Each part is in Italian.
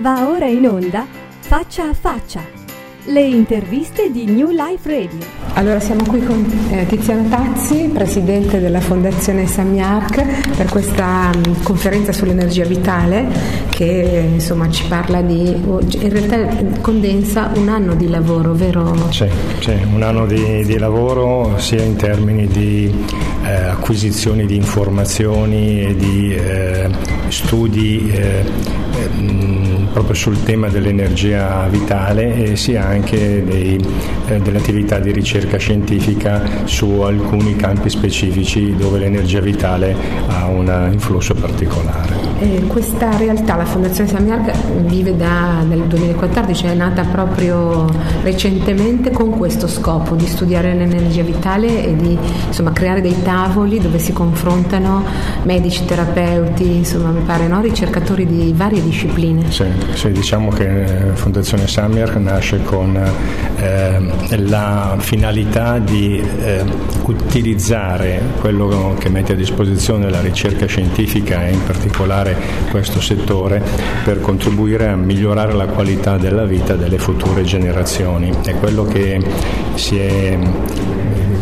Va ora in onda Faccia a Faccia, le interviste di New Life Radio. Allora siamo qui con eh, Tiziano Tazzi, presidente della Fondazione Samiarc, per questa mh, mm, conferenza sull'energia vitale che insomma ci parla di, in realtà condensa un anno di lavoro, vero? Sì, sì un anno di, di, lavoro sia in termini di eh, acquisizioni di informazioni e di eh, studi eh, mm, proprio sul tema dell'energia vitale e sia anche dei, eh, delle attività di ricerca scientifica su alcuni campi specifici dove l'energia vitale ha un influsso particolare. Eh, questa realtà, la Fondazione Samiarca, vive da, dal 2014, è nata proprio recentemente con questo scopo di studiare l'energia vitale e di insomma, creare dei tavoli dove si confrontano medici, terapeuti, insomma mi pare no? ricercatori di varie discipline. Sì, sì, diciamo che eh, Fondazione Samir nasce con eh, la finalità di eh, utilizzare quello che mette a disposizione la ricerca scientifica e in particolare questo settore per contribuire a migliorare la qualità della vita delle future generazioni. È quello che si è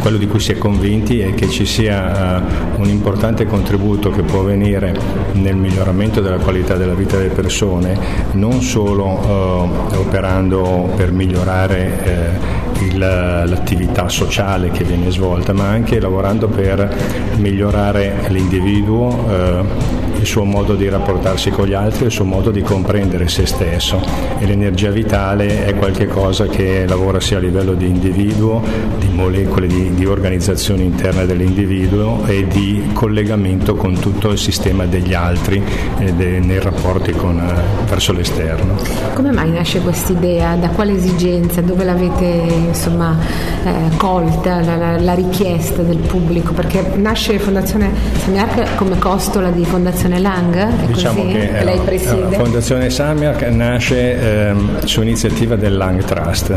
quello di cui si è convinti è che ci sia uh, un importante contributo che può venire nel miglioramento della qualità della vita delle persone, non solo uh, operando per migliorare uh, il, l'attività sociale che viene svolta, ma anche lavorando per migliorare l'individuo il suo modo di rapportarsi con gli altri, il suo modo di comprendere se stesso e l'energia vitale è qualcosa che lavora sia a livello di individuo, di molecole, di, di organizzazione interna dell'individuo e di collegamento con tutto il sistema degli altri eh, de, nei rapporti con, eh, verso l'esterno. Come mai nasce questa idea? Da quale esigenza? Dove l'avete insomma, eh, colta la, la, la, richiesta del pubblico? Perché nasce Fondazione Samiarca come costola di Fondazione Lang? È diciamo così? che lei presiede? La Fondazione Samiak nasce ehm, su iniziativa del Lang Trust.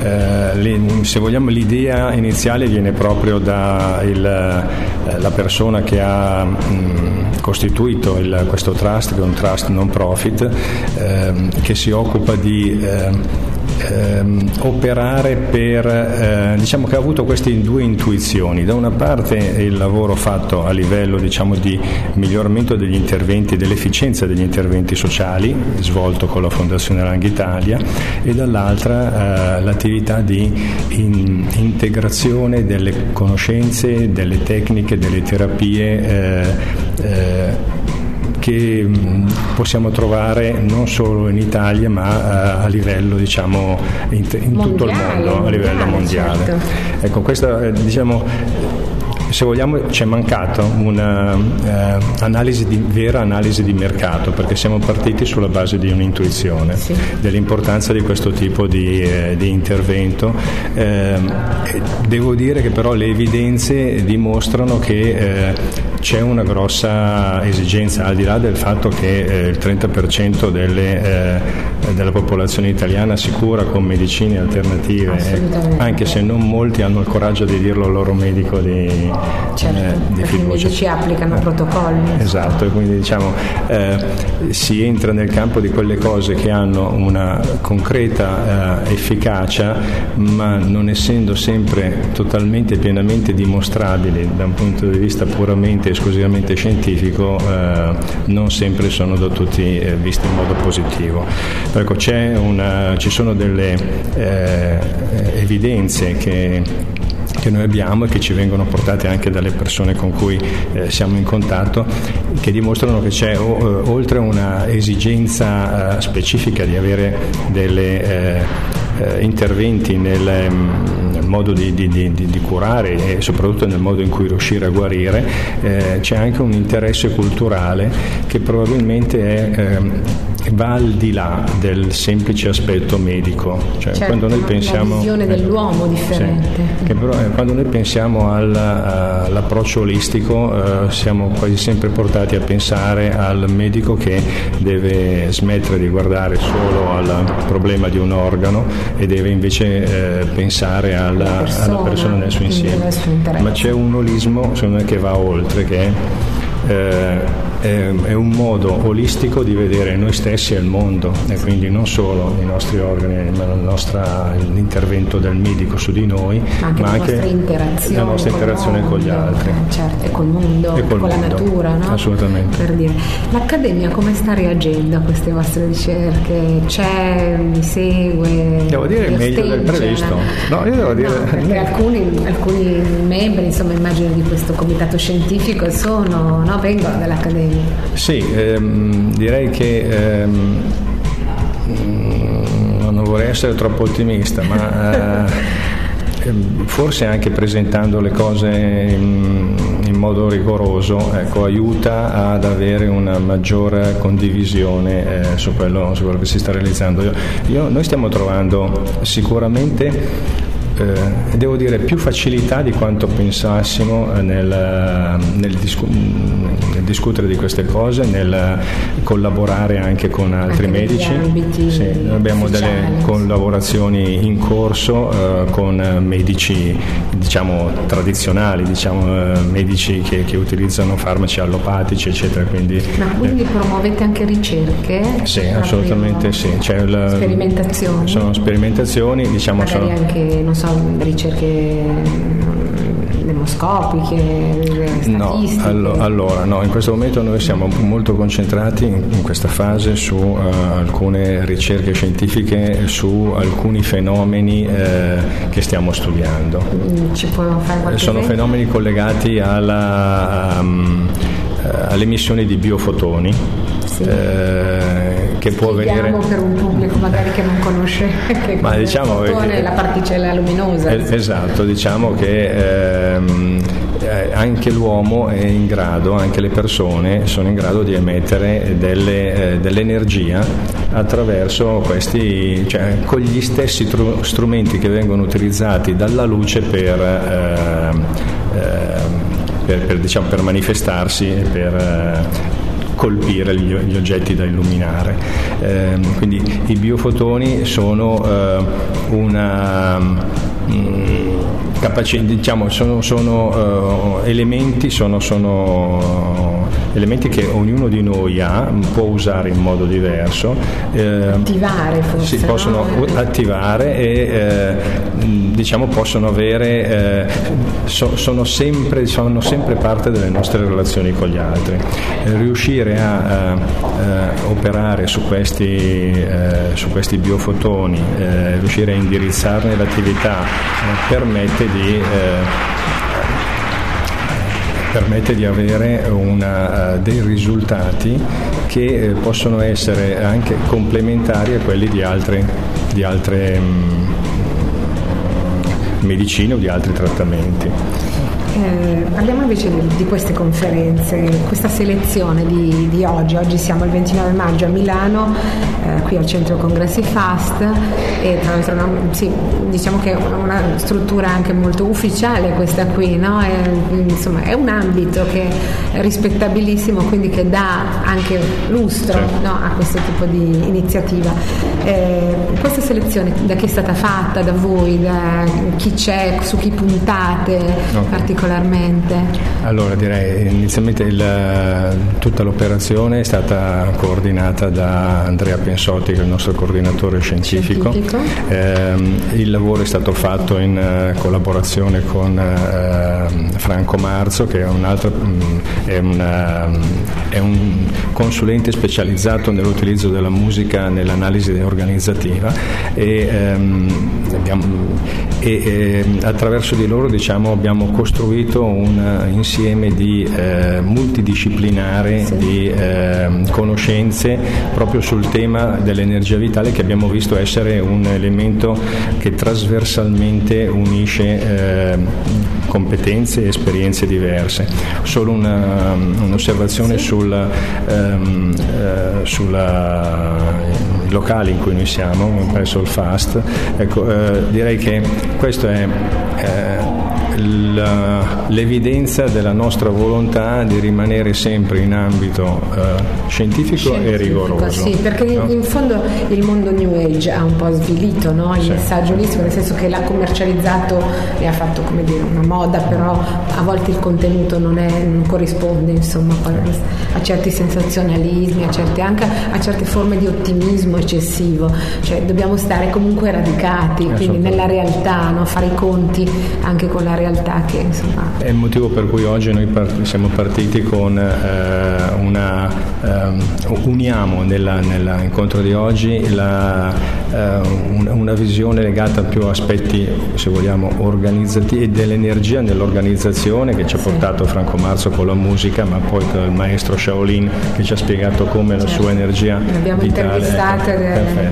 Eh, le, se vogliamo l'idea iniziale viene proprio dalla eh, persona che ha mh, costituito il, questo trust, che è un trust non profit, ehm, che si occupa di ehm, ehm, operare per, eh, diciamo che ha avuto queste due intuizioni, da una parte il lavoro fatto a livello diciamo, di miglioramento degli interventi, dell'efficienza degli interventi sociali, svolto con la Fondazione Lang Italia, e dall'altra eh, l'attività di in, integrazione delle conoscenze, delle tecniche, delle terapie. Eh, eh che mm, possiamo trovare non solo in Italia ma eh, a livello diciamo in, in mondiale, tutto il mondo, a livello mondiale. Certo. Ecco, questa eh, diciamo se vogliamo ci è mancato una eh, analisi di, vera analisi di mercato perché siamo partiti sulla base di un'intuizione sì. dell'importanza di questo tipo di, eh, di intervento. Eh, devo dire che però le evidenze dimostrano che eh, c'è una grossa esigenza, al di là del fatto che eh, il 30% delle, eh, della popolazione italiana si cura con medicine alternative, anche se non molti hanno il coraggio di dirlo al loro medico di, certo, eh, di fiducia. i medici applicano protocolli. Esatto, e quindi diciamo eh, si entra nel campo di quelle cose che hanno una concreta eh, efficacia, ma non essendo sempre totalmente e pienamente dimostrabili da un punto di vista puramente esclusivamente scientifico eh, non sempre sono da tutti eh, visti in modo positivo. Ecco, una, ci sono delle eh, evidenze che che noi abbiamo e che ci vengono portate anche dalle persone con cui eh, siamo in contatto, che dimostrano che c'è o, eh, oltre una esigenza eh, specifica di avere delle eh, eh, interventi nel, mm, nel modo di, di, di, di, curare e soprattutto nel modo in cui riuscire a guarire, eh, c'è anche un interesse culturale che probabilmente è, eh, va al di là del semplice aspetto medico. Cioè, certo, quando noi pensiamo, una visione dell'uomo differente. Sì, però, eh, quando noi pensiamo al, all'approccio olistico eh, siamo quasi sempre portati a pensare al medico che deve smettere di guardare solo al problema di un organo e deve invece eh, pensare alla persona, alla persona, nel suo insieme. Ma c'è un olismo secondo me che va oltre, che è eh, è, è, un modo olistico di vedere noi stessi e il mondo e quindi non solo i nostri organi, ma nostra, l'intervento del medico su di noi, ma anche, ma anche la nostra interazione con, gli altri. Certo, e col mondo, e col con mondo. la natura, no? Assolutamente. L'Accademia come sta reagendo a queste vostre ricerche? C'è, mi segue? Devo dire meglio del previsto. No, io devo dire... No, perché alcuni, alcuni, membri, insomma, immagino di questo comitato scientifico sono, no, vengono dall'Accademia. Sì, ehm, direi che... Ehm, non vorrei essere troppo ottimista, ma eh, ehm, forse anche presentando le cose in, in modo rigoroso ecco, aiuta ad avere una maggiore condivisione eh, su, quello, su, quello, che si sta realizzando. Io, io, noi stiamo trovando sicuramente eh, devo dire più facilità di quanto pensassimo eh, nel, nel, discu- nel, discutere di queste cose, nel collaborare anche con altri anche medici. Sì, abbiamo ufficiali. delle collaborazioni in corso eh, con medici diciamo, tradizionali, diciamo, eh, medici che, che, utilizzano farmaci allopatici, eccetera. Quindi, Ma quindi promuovete anche ricerche? Sì, assolutamente sì. C'è il, sperimentazioni? Sono sperimentazioni, diciamo, Magari sono, anche, non so, ricerche demoscopiche, no, allo, allora no, in questo momento noi siamo molto concentrati in, in questa fase su uh, alcune ricerche scientifiche su alcuni fenomeni uh, che stiamo studiando. Ci può fare qualche Sono fenomeni collegati alla, um, alle emissioni di biofotoni. Sì. Eh, che può venire. per un pubblico magari che non conosce che Ma diciamo fotone, la particella luminosa. Eh, esatto diciamo che ehm, eh, anche l'uomo è in grado anche le persone sono in grado di emettere delle, eh, dell'energia attraverso questi cioè con gli stessi tru- strumenti che vengono utilizzati dalla luce per ehm, per, per, diciamo, per manifestarsi per eh, colpire gli, gli, oggetti da illuminare. Eh, quindi i biofotoni sono eh, una mh, capaci- diciamo, sono, sono uh, elementi, sono, sono elementi che ognuno di noi ha, può usare in modo diverso. Eh, attivare forse. Si possono no? attivare e eh, diciamo possono avere, eh, so, sono, sempre, sono, sempre, parte delle nostre relazioni con gli altri. Eh, riuscire a, a operare su questi, eh, su questi biofotoni, riuscire a indirizzarne l'attività permette di permette di avere una, uh, dei risultati che uh, possono essere anche complementari a quelli di altre, di altre um, medicine o di altri trattamenti. Eh, parliamo invece di, di, queste conferenze, questa selezione di, di, oggi. Oggi siamo il 29 maggio a Milano, eh, qui al centro congressi FAST e tra l'altro una, sì, diciamo che è una struttura anche molto ufficiale questa qui, no? è, insomma, è un ambito che è rispettabilissimo, quindi che dà anche lustro certo. no? a questo tipo di iniziativa. Eh, questa selezione da chi è stata fatta, da voi, da chi c'è, su chi puntate okay. particolarmente? Allora direi inizialmente il, tutta l'operazione è stata coordinata da Andrea Pensotti che è il nostro coordinatore scientifico. scientifico. Eh, il lavoro è stato fatto in uh, collaborazione con uh, Franco Marzo che è un, altro, um, è, una, um, è un consulente specializzato nell'utilizzo della musica nell'analisi organizzativa e, um, abbiamo, e, e attraverso di loro diciamo, abbiamo costruito un insieme di eh, multidisciplinare sì. di eh, conoscenze proprio sul tema dell'energia vitale che abbiamo visto essere un elemento che trasversalmente unisce eh, competenze e esperienze diverse. Solo una, un'osservazione sì. sul, ehm, sulla locali in cui noi siamo, presso il FAST, ecco, direi che questo è la, l'evidenza della nostra volontà di rimanere sempre in ambito eh, scientifico, scientifico, e rigoroso. Sì, perché no? in fondo il mondo New Age ha un po' svilito no? il sì. messaggio olistico, nel senso che l'ha commercializzato e ha fatto come dire una moda, però a volte il contenuto non, è, non corrisponde insomma, a certi sensazionalismi, a certe, anche a certe forme di ottimismo eccessivo, cioè dobbiamo stare comunque radicati, quindi nella realtà, no? fare i conti anche con la realtà che insomma... È il motivo per cui oggi noi part- siamo partiti con eh, una... Eh, uniamo nell'incontro di oggi la, una visione legata più a aspetti, se vogliamo, organizzativi e dell'energia nell'organizzazione che ci ha portato Franco Marzo con la musica, ma poi con il maestro Shaolin che ci ha spiegato come la sua certo. energia L'abbiamo vitale. è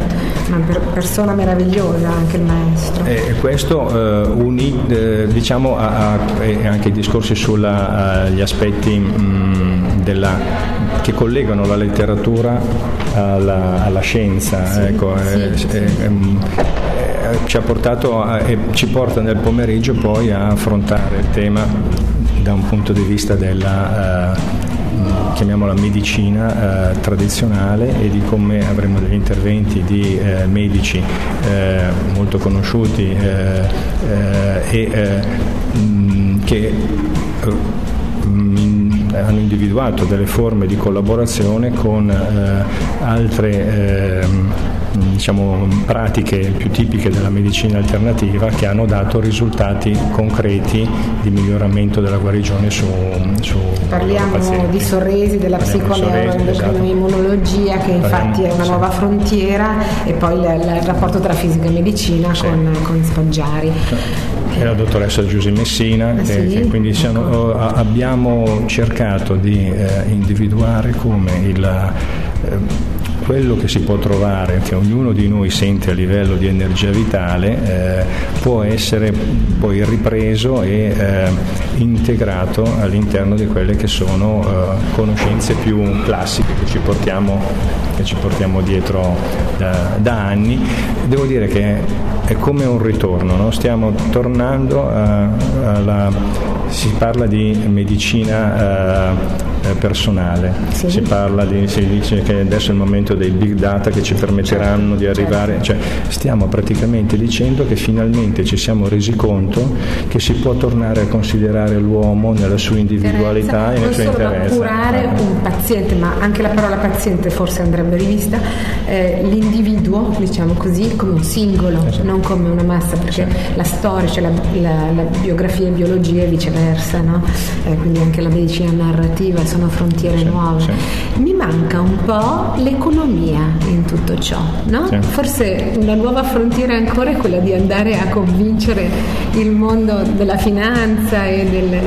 una persona meravigliosa anche il maestro. E questo eh, uni, eh, diciamo, a, a, anche i discorsi sugli aspetti mh, mm, della, che collegano la letteratura alla, alla scienza. Sì, ecco, sì, eh, sì. Ehm, eh, ci ha portato a, e ci porta nel pomeriggio poi a affrontare il tema da un punto di vista della uh, chiamiamola medicina eh, tradizionale e di come avremo degli interventi di eh, medici eh, molto conosciuti eh, eh, e mh, che hanno individuato delle forme di collaborazione con altre ehm, diciamo, pratiche più tipiche della medicina alternativa che hanno dato risultati concreti di miglioramento della guarigione su, su Parliamo di sorresi, della psiconeuroimmunologia esatto. che infatti è una sì. nuova frontiera e poi il, il, rapporto tra fisica e medicina sì. con, con Spaggiari. E la dottoressa Giusy Messina, ah, sì? quindi siamo, ecco. abbiamo cercato di eh, individuare come il eh, quello che si può trovare, che ognuno di noi sente a livello di energia vitale, eh, può essere poi ripreso e eh, integrato all'interno di quelle che sono eh, conoscenze più classiche che ci portiamo, che ci portiamo dietro da, da, anni. Devo dire che è come un ritorno, no? stiamo tornando alla... si parla di medicina eh, eh, personale. Sì. Si parla di, si dice che adesso è il momento dei big data che ci permetteranno di arrivare, cioè stiamo praticamente dicendo che finalmente ci siamo resi conto che si può tornare a considerare l'uomo nella sua individualità e nel suo interesse. Non curare eh. un paziente, ma anche la parola paziente forse andrebbe rivista, eh, l'individuo, diciamo così, come un singolo, esatto. non come una massa, perché la storia, cioè la, la, la biografia e biologia e viceversa, no? eh, quindi anche la medicina narrativa sono frontiere sì, nuove. Sì. Mi manca un po' l'economia in tutto ciò, no? Sì. Forse una nuova frontiera ancora è quella di andare a convincere il mondo della finanza e del,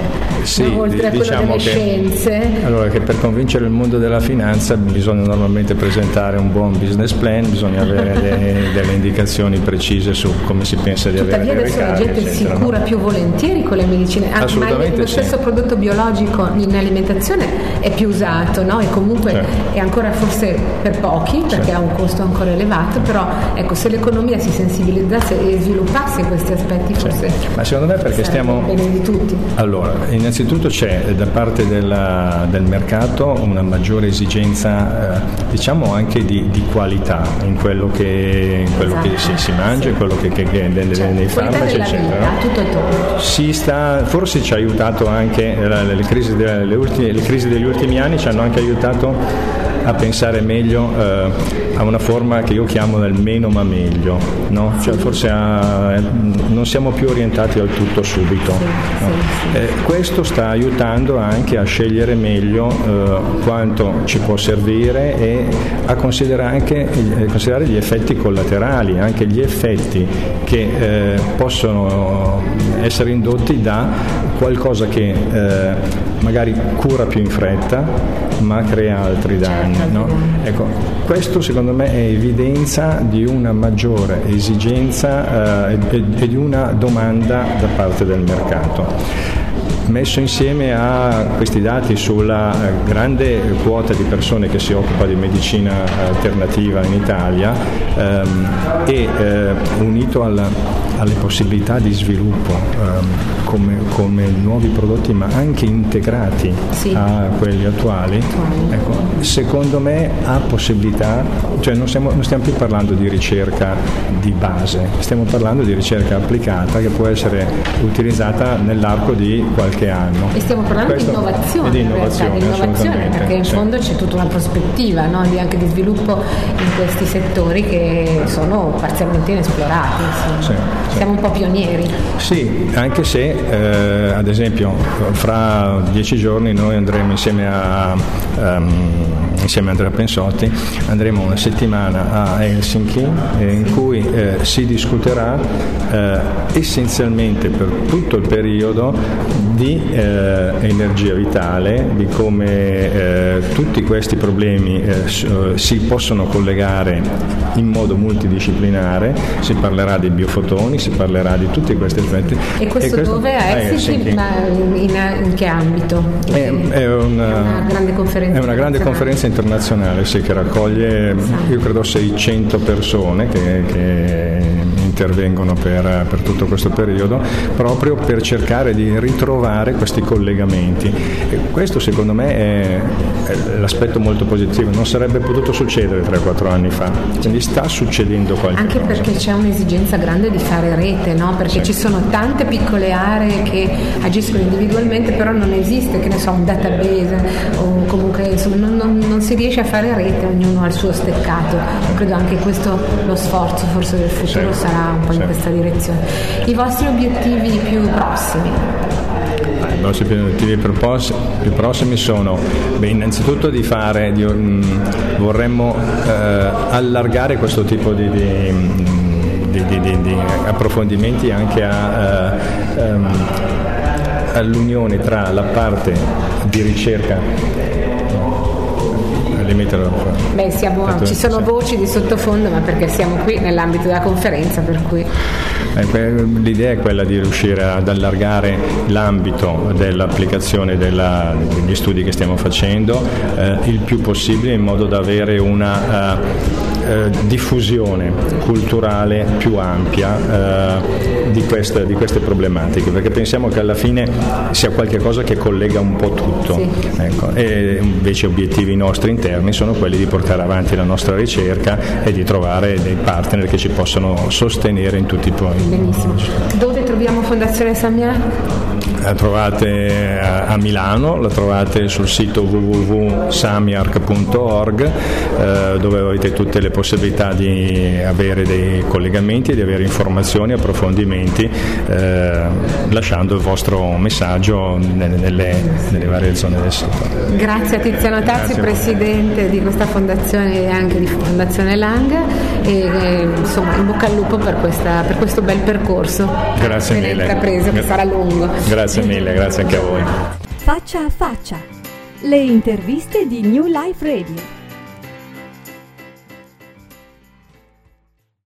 sì, no, oltre a quello diciamo delle che, scienze. Allora che per convincere il mondo della finanza bisogna normalmente presentare un buon business plan, bisogna avere delle, delle indicazioni precise su come si pensa di Tuttavia avere adesso ricavi, la gente eccetera, si cura no? più volentieri con le medicine, anche ma lo stesso prodotto biologico in alimentazione è più usato no? e comunque certo. è ancora forse per pochi perché certo. ha un costo ancora elevato, però ecco, se l'economia si sensibilizzasse e sviluppasse questi aspetti forse... Certo. Ma secondo me perché stiamo... Bene di tutti. Allora, innanzitutto c'è da parte della, del mercato una maggiore esigenza, eh, diciamo anche di, di, qualità in quello che, in quello esatto. che si, si, mangia, sì. quello che, che, che nelle, cioè, nei farmaci, eccetera. Tutto tutto. Si sta, forse ci ha aiutato anche le, le, crisi, delle, le, ultime, le crisi degli ultimi anni, ci hanno anche aiutato a pensare meglio eh, a una forma che io chiamo del meno ma meglio, no? cioè forse a, eh, non siamo più orientati al tutto subito. No? Eh, questo sta aiutando anche a scegliere meglio eh, quanto ci può servire e a considerare, anche, eh, considerare gli effetti collaterali, anche gli effetti che eh, possono essere indotti da qualcosa che magari cura più in fretta ma crea altri danni. Certo, no? ecco, questo secondo me è evidenza di una maggiore esigenza eh, e, e di una domanda da parte del mercato messo insieme a questi dati sulla eh, grande quota di persone che si occupa di medicina alternativa in Italia ehm, e eh, unito alla alle possibilità di sviluppo ehm, come, come, nuovi prodotti ma anche integrati sì. a quelli attuali, ecco, secondo me ha possibilità, cioè non, siamo, non stiamo più parlando di ricerca di base, stiamo parlando di ricerca applicata che può essere utilizzata nell'arco di qualche anno. E stiamo parlando Questo, di innovazione, di innovazione, realtà, di innovazione perché in sì. fondo c'è tutta una prospettiva no? di, anche di sviluppo in questi settori che sono parzialmente inesplorati. Sì, Siamo un po' pionieri. Sì, anche se eh, ad esempio fra dieci giorni noi andremo insieme a, um, insieme a Andrea Pensotti, andremo una settimana a Helsinki eh, in cui eh, si discuterà eh, essenzialmente per tutto il periodo di eh, energia vitale, di come eh, tutti questi problemi si possono collegare in modo multidisciplinare, si parlerà di biofotoni, si parlerà di tutti questi aspetti. E questo, e questo dove? A Helsinki? Ma in, in, che ambito? È, è, una, è, una, grande conferenza, è una grande conferenza internazionale sì, che raccoglie io credo 600 persone che, che intervengono per, per, tutto questo periodo proprio per cercare di ritrovare questi collegamenti e questo secondo me è, è l'aspetto molto positivo non sarebbe potuto succedere 3-4 anni fa quindi sta succedendo qualcosa anche perché c'è un'esigenza grande di fare rete no? perché sì. ci sono tante piccole aree che agiscono individualmente però non esiste che ne so un database o comunque insomma, non, non, non si riesce a fare rete ognuno ha il suo steccato credo anche questo lo sforzo forse del futuro sì. sarà un po' in questa direzione. I vostri obiettivi più prossimi? I nostri obiettivi più, più prossimi sono beh, innanzitutto di fare di, um, vorremmo uh, allargare questo tipo di, di di, di, di, di, approfondimenti anche a, uh, um, all'unione tra la parte di ricerca Beh, siamo, ci sono voci di sottofondo, ma perché siamo qui nell'ambito della conferenza, per cui... Eh, l'idea è quella di riuscire ad allargare l'ambito dell'applicazione della, degli studi che stiamo facendo eh, il più possibile in modo da avere una uh, diffusione culturale più ampia uh, di, queste, di, queste, problematiche, perché pensiamo che alla fine sia qualcosa che collega un po' tutto. Sì. Ecco, e invece obiettivi nostri interni sono quelli di portare avanti la nostra ricerca e di trovare dei partner che ci possano sostenere in tutti i punti Benissimo. Dove troviamo Fondazione Samia? La trovate a Milano, la trovate sul sito www.samiarc.org eh, dove avete tutte le possibilità di avere dei collegamenti, di avere informazioni, approfondimenti, eh, lasciando il vostro messaggio nelle, nelle, nelle, varie zone del sito. Grazie a Tiziano Tazzi, Grazie Presidente di questa fondazione e anche di Fondazione Lang e, e insomma in bocca al lupo per, questa, per questo bel percorso Grazie mille. che sarà lungo. Grazie mille, grazie anche a voi. Faccia a faccia. Le interviste di New Life Radio.